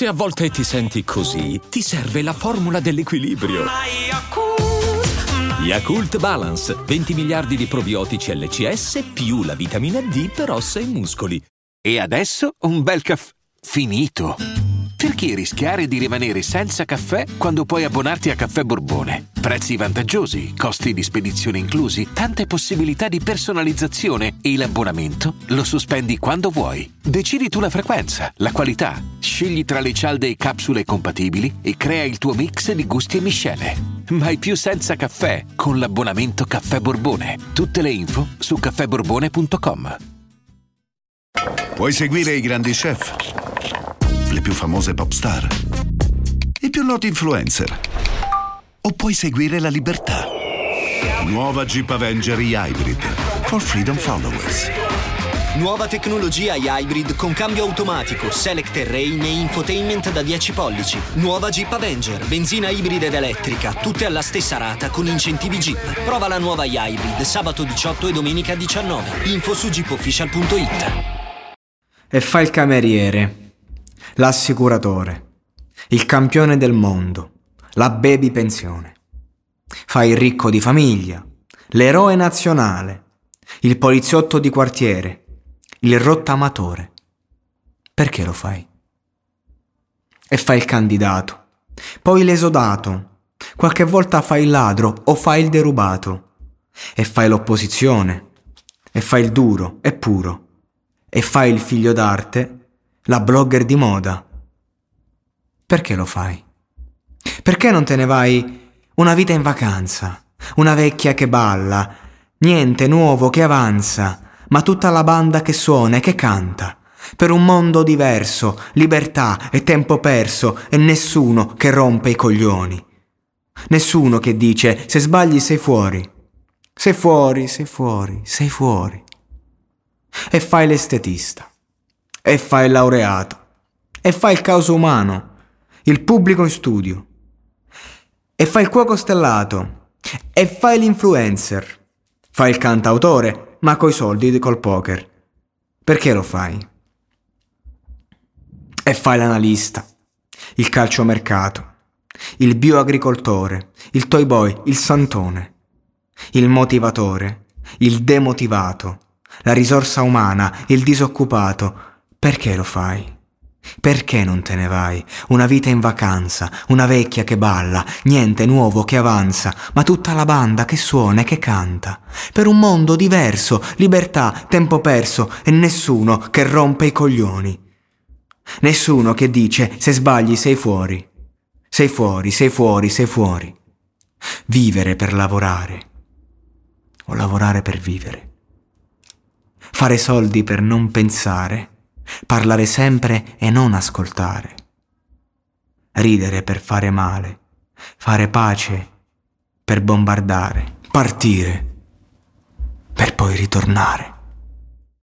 Se a volte ti senti così, ti serve la formula dell'equilibrio. Yakult Balance, 20 miliardi di probiotici LCS più la vitamina D per ossa e muscoli. E adesso un bel caffè finito. Perché rischiare di rimanere senza caffè quando puoi abbonarti a Caffè Borbone? Prezzi vantaggiosi, costi di spedizione inclusi, tante possibilità di personalizzazione e l'abbonamento lo sospendi quando vuoi. Decidi tu la frequenza, la qualità, scegli tra le cialde e capsule compatibili e crea il tuo mix di gusti e miscele. Mai più senza caffè con l'abbonamento Caffè Borbone. Tutte le info su caffèborbone.com. Vuoi seguire i grandi chef? Le più famose pop star? I più noti influencer? O puoi seguire la libertà? Nuova Jeep Avenger e-Hybrid for Freedom Followers. Nuova tecnologia hybrid con cambio automatico, select terrain e infotainment da 10 pollici. Nuova Jeep Avenger, benzina ibrida ed elettrica, tutte alla stessa rata con incentivi Jeep. Prova la nuova hybrid sabato 18 e domenica 19. Info su jeepofficial.it. E fa il cameriere, l'assicuratore, il campione del mondo, la baby pensione. Fa il ricco di famiglia, l'eroe nazionale, il poliziotto di quartiere, il rottamatore. Perché lo fai? E fai il candidato, poi l'esodato, qualche volta fai il ladro o fai il derubato, e fai l'opposizione, e fai il duro e puro e fai il figlio d'arte, la blogger di moda. Perché lo fai? Perché non te ne vai una vita in vacanza, una vecchia che balla, niente nuovo che avanza, ma tutta la banda che suona e che canta, per un mondo diverso, libertà e tempo perso e nessuno che rompe i coglioni. Nessuno che dice se sbagli sei fuori. Sei fuori, sei fuori, sei fuori. E fai l'estetista, e fai il laureato, e fai il caos umano, il pubblico in studio, e fai il cuoco stellato, e fai l'influencer, fai il cantautore, ma coi soldi col poker. Perché lo fai? E fai l'analista, il calciomercato, il bioagricoltore, il toy boy, il santone, il motivatore, il demotivato, la risorsa umana, il disoccupato. Perché lo fai? Perché non te ne vai? Una vita in vacanza, una vecchia che balla, niente nuovo che avanza, ma tutta la banda che suona e che canta. Per un mondo diverso, libertà, tempo perso e nessuno che rompe i coglioni. Nessuno che dice se sbagli sei fuori. Sei fuori, sei fuori, sei fuori. Vivere per lavorare o lavorare per vivere fare soldi per non pensare, parlare sempre e non ascoltare, ridere per fare male, fare pace per bombardare, partire per poi ritornare.